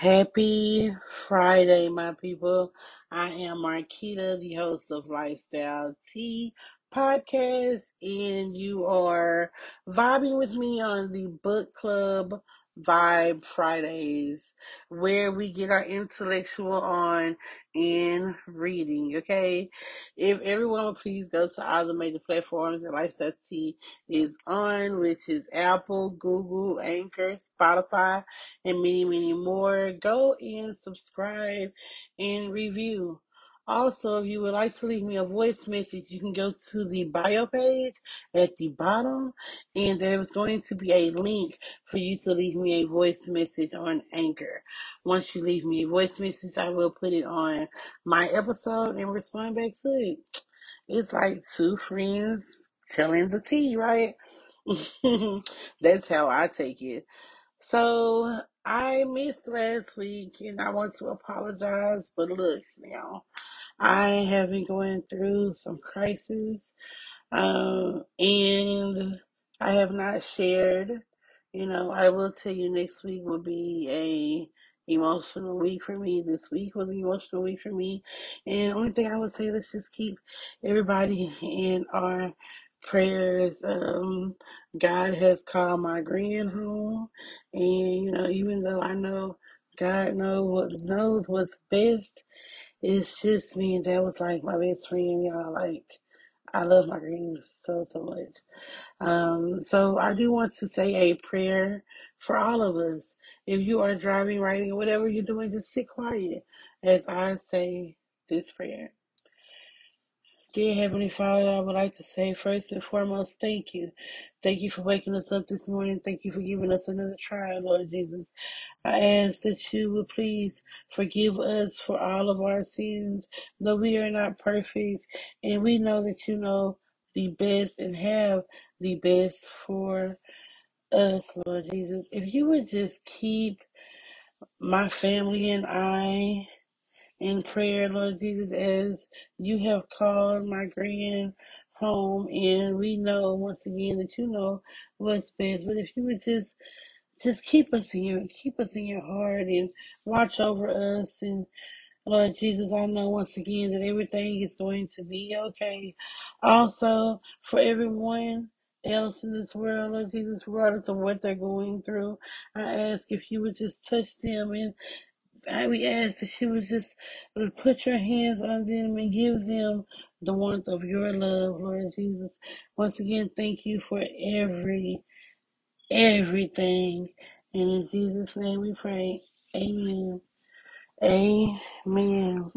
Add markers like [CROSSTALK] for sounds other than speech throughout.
Happy Friday, my people. I am Marquita, the host of Lifestyle Tea Podcast, and you are vibing with me on the Book Club Vibe Fridays, where we get our intellectual on in reading. Okay, if everyone would please go to all the major platforms that Lifestyle Tea is on, which is Apple, Google, Anchor, Spotify and many, many more. Go and subscribe and review. Also, if you would like to leave me a voice message, you can go to the bio page at the bottom, and there is going to be a link for you to leave me a voice message on Anchor. Once you leave me a voice message, I will put it on my episode and respond back to it. It's like two friends telling the tea, right? [LAUGHS] That's how I take it. So I missed last week and I want to apologize, but look now, I have been going through some crisis um, and I have not shared. You know, I will tell you next week will be a emotional week for me. This week was an emotional week for me. And the only thing I would say, let's just keep everybody in our prayers. Um, God has called my grand home, and you know, even though I know God know what knows what's best, it's just me. That was like my best friend, y'all. Like I love my greens so so much. Um, so I do want to say a prayer for all of us. If you are driving, writing, whatever you're doing, just sit quiet as I say this prayer. Dear Heavenly Father, I would like to say first and foremost, thank you. Thank you for waking us up this morning. Thank you for giving us another try, Lord Jesus. I ask that you would please forgive us for all of our sins, though we are not perfect, and we know that you know the best and have the best for us, Lord Jesus. If you would just keep my family and I in prayer, Lord Jesus, as you have called my grand home, and we know once again that you know what's best. But if you would just just keep us in your keep us in your heart and watch over us and Lord Jesus, I know once again that everything is going to be okay. Also, for everyone else in this world, Lord Jesus, regardless of what they're going through, I ask if you would just touch them and we ask that she would just put your hands on them and give them the warmth of your love, Lord Jesus. Once again, thank you for every everything. And in Jesus' name we pray. Amen. Amen.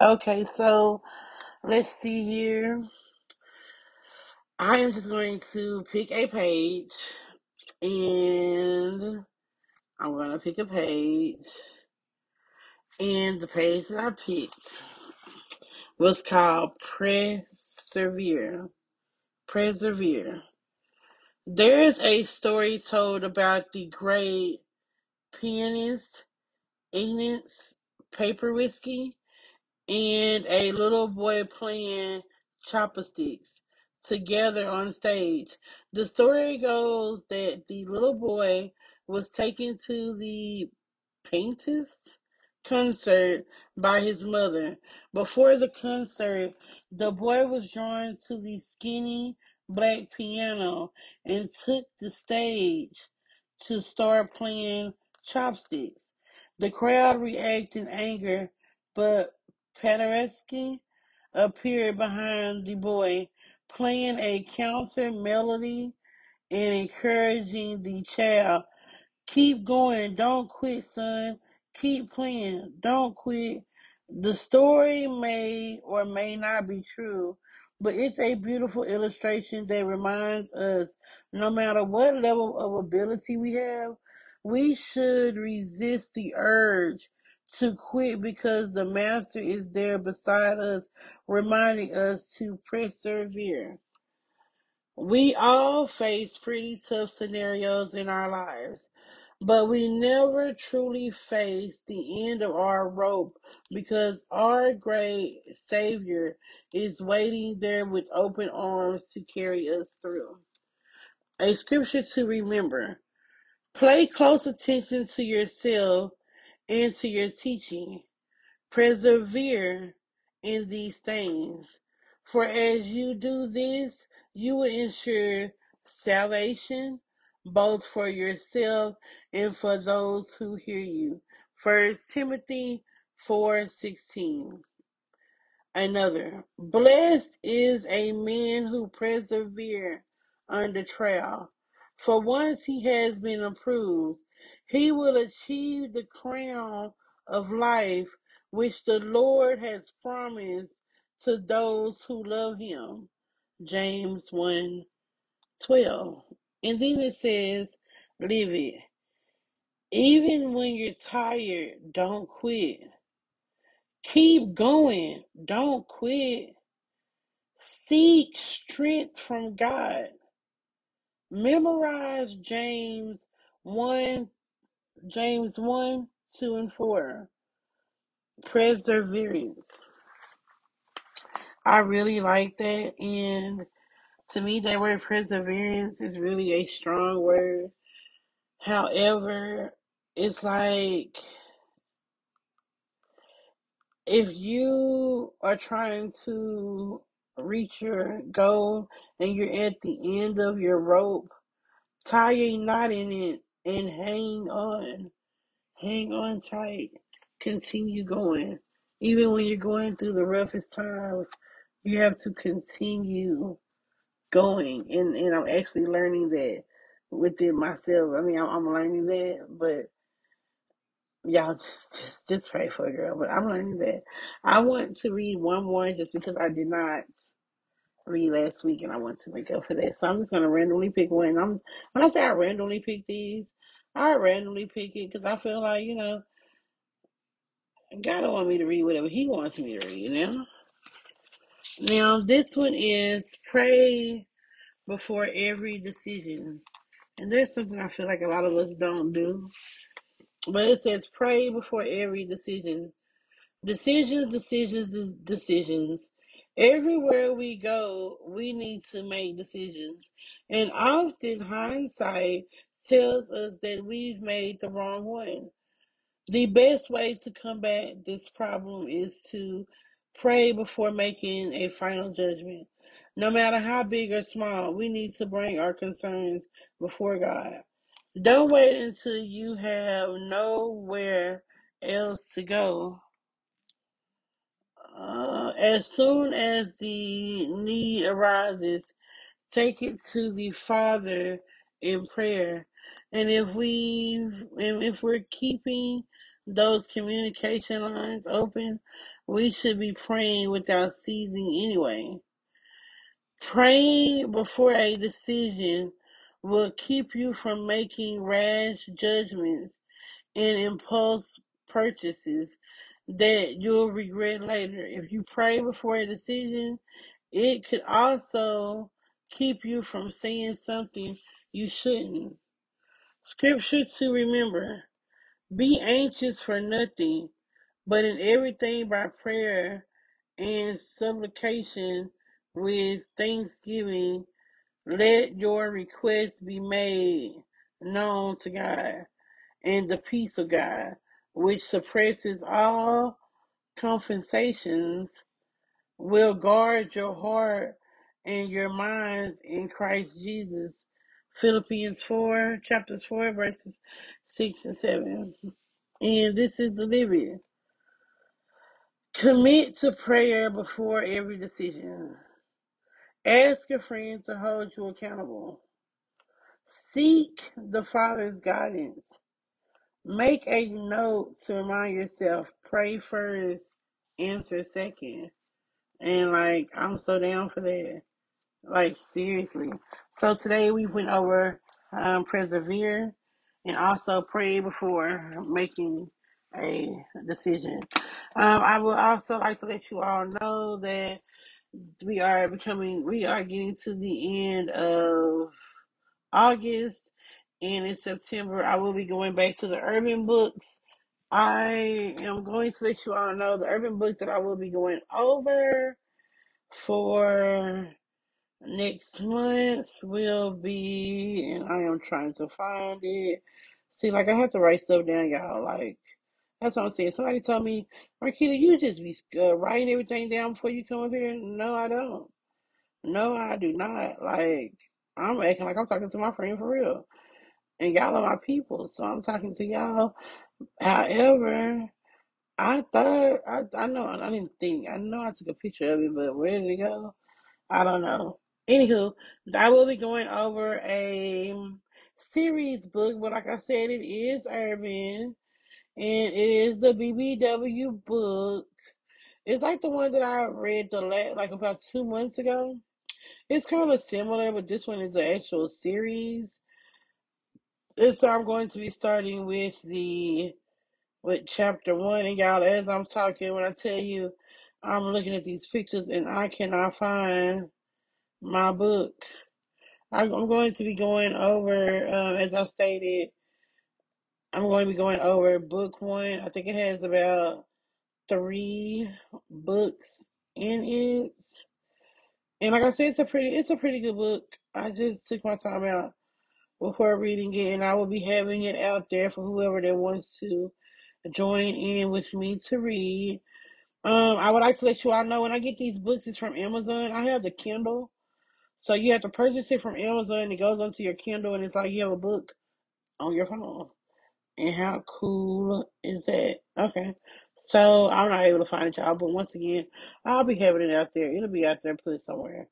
Okay, so let's see here. I am just going to pick a page and I'm going to pick a page. And the page that I picked was called Persevere. Persevere. There is a story told about the great pianist Ignaz Paderewski and a little boy playing chopsticks together on stage. The story goes that the little boy was taken to the Paintist concert by his mother. Before the concert, the boy was drawn to the skinny black piano and took the stage to start playing chopsticks. The crowd reacted in anger, but Paderewski appeared behind the boy, playing a counter melody and encouraging the child Keep going. Don't quit, son. Keep playing. Don't quit. The story may or may not be true, but it's a beautiful illustration that reminds us no matter what level of ability we have, we should resist the urge to quit because the master is there beside us, reminding us to persevere. We all face pretty tough scenarios in our lives, but we never truly face the end of our rope because our great Savior is waiting there with open arms to carry us through. A scripture to remember. Pay close attention to yourself and to your teaching. Persevere in these things. For as you do this, you will ensure salvation both for yourself and for those who hear you. First Timothy four sixteen. Another, blessed is a man who persevere under trial. For once he has been approved, he will achieve the crown of life which the Lord has promised to those who love him. James 1 twelve. And then it says, Live it. Even when you're tired, don't quit. Keep going. Don't quit. Seek strength from God. Memorize James 1, James 1, 2, and 4. Perseverance. I really like that. And to me, that word perseverance is really a strong word. However, it's like if you are trying to reach your goal and you're at the end of your rope, tie a knot in it and hang on. Hang on tight. Continue going. Even when you're going through the roughest times, you have to continue going. And, and I'm actually learning that within myself. I mean, I'm, I'm learning that, but y'all just, just just pray for a girl. But I'm learning that. I want to read one more just because I did not read last week and I want to make up for that. So I'm just gonna randomly pick one. I'm when I say I randomly pick these, I randomly pick it because I feel like you know God don't want me to read whatever He wants me to read. You know. Now this one is pray before every decision, and there's something I feel like a lot of us don't do. But it says pray before every decision. Decisions, decisions, decisions. Everywhere we go, we need to make decisions. And often hindsight tells us that we've made the wrong one. The best way to combat this problem is to pray before making a final judgment. No matter how big or small, we need to bring our concerns before God. Don't wait until you have nowhere else to go uh, as soon as the need arises, take it to the Father in prayer. And if we and if we're keeping those communication lines open, we should be praying without ceasing anyway. Praying before a decision will keep you from making rash judgments and impulse purchases that you'll regret later. If you pray before a decision, it could also keep you from saying something you shouldn't. Scripture to remember Be anxious for nothing, but in everything by prayer and supplication with thanksgiving, let your requests be made known to God and the peace of God, which suppresses all compensations, will guard your heart and your minds in Christ Jesus. Philippians 4, chapters 4, verses 6 and 7. And this is the living. Commit to prayer before every decision. Ask a friend to hold you accountable. Seek the Father's guidance Make a note to remind yourself, pray first, answer second. And like, I'm so down for that. Like, seriously. So today we went over um, persevere and also pray before making a decision. Um, I would also like to let you all know that we are becoming, we are getting to the end of August and in September I will be going back to the urban books. I am going to let you all know the urban book that I will be going over for next month will be, and I am trying to find it. See, like I have to write stuff down, y'all. Like That's what I'm saying. Somebody told me, Marquita, you just be uh, writing everything down before you come up here. No, I don't. No, I do not. Like, I'm acting like I'm talking to my friend for real. And y'all are my people. So I'm talking to y'all. However, I thought, I, I know, I didn't think, I know I took a picture of it, but where did it go? I don't know. Anywho, I will be going over a series book, but like I said, it is urban. And it is the BBW book. It's like the one that I read the la- like about two months ago. It's kind of similar, but this one is an actual series. And so I'm going to be starting with the with chapter one. And y'all, as I'm talking, when I tell you, I'm looking at these pictures and I cannot find my book. I'm going to be going over, um, as I stated, I'm going to be going over book one. I think it has about three books in it. And like I said, it's a pretty it's a pretty good book. I just took my time out before reading it and I will be having it out there for whoever that wants to join in with me to read. Um, I would like to let you all know when I get these books it's from Amazon. I have the Kindle. So you have to purchase it from Amazon. It goes onto your Kindle and it's like you have a book on your phone. And how cool is that? Okay. So I'm not able to find it, y'all. But once again, I'll be having it out there. It'll be out there put somewhere.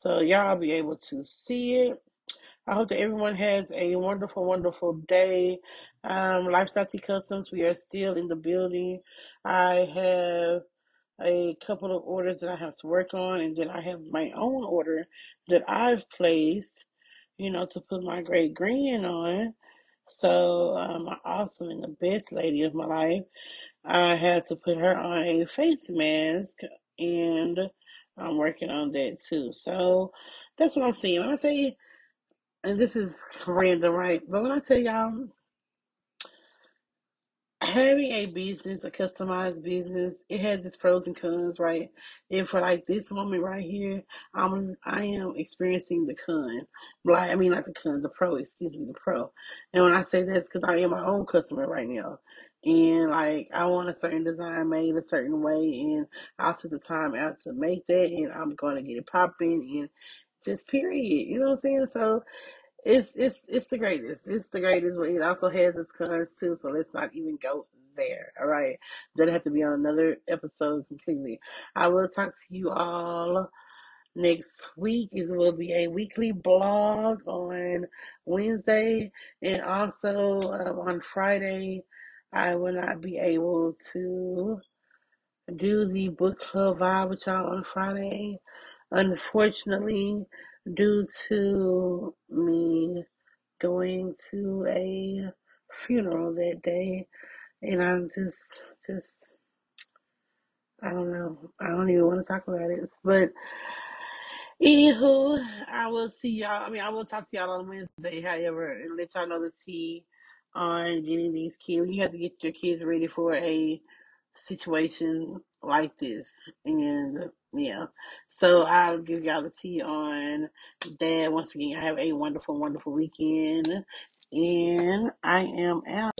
So y'all be able to see it. I hope that everyone has a wonderful, wonderful day. Um, Lifestyle Tea Customs, we are still in the building. I have a couple of orders that I have to work on, and then I have my own order that I've placed, you know, to put my great green on. So, um, my awesome and the best lady of my life, I had to put her on a face mask, and I'm working on that too. So, that's what I'm seeing. When I say, and this is random, right? But when I tell y'all, having a business, a customized business, it has its pros and cons, right? And for like this moment right here, I'm I am experiencing the con, like I mean not the con, the pro, excuse me, the pro. And when I say that's because I am my own customer right now, and like I want a certain design made a certain way, and I took the time out to make that, and I'm to get it popping, and just period. You know what I'm saying? So it's it's it's the greatest. It's the greatest, but it also has its cons too. So let's not even go there. All right, doesn't have to be on another episode completely. I will talk to you all next week. It will be a weekly blog on Wednesday, and also um, on Friday. I will not be able to do the book club vibe with y'all on Friday. Unfortunately, due to me going to a funeral that day, and I'm just, just, I don't know. I don't even want to talk about it. But anywho, I will see y'all. I mean, I will talk to y'all on Wednesday, however, and let y'all know the tea on getting these kids. You have to get your kids ready for a situation like this, and yeah. So I'll give y'all the tea on that. Once again, I have a wonderful, wonderful weekend. And I am out.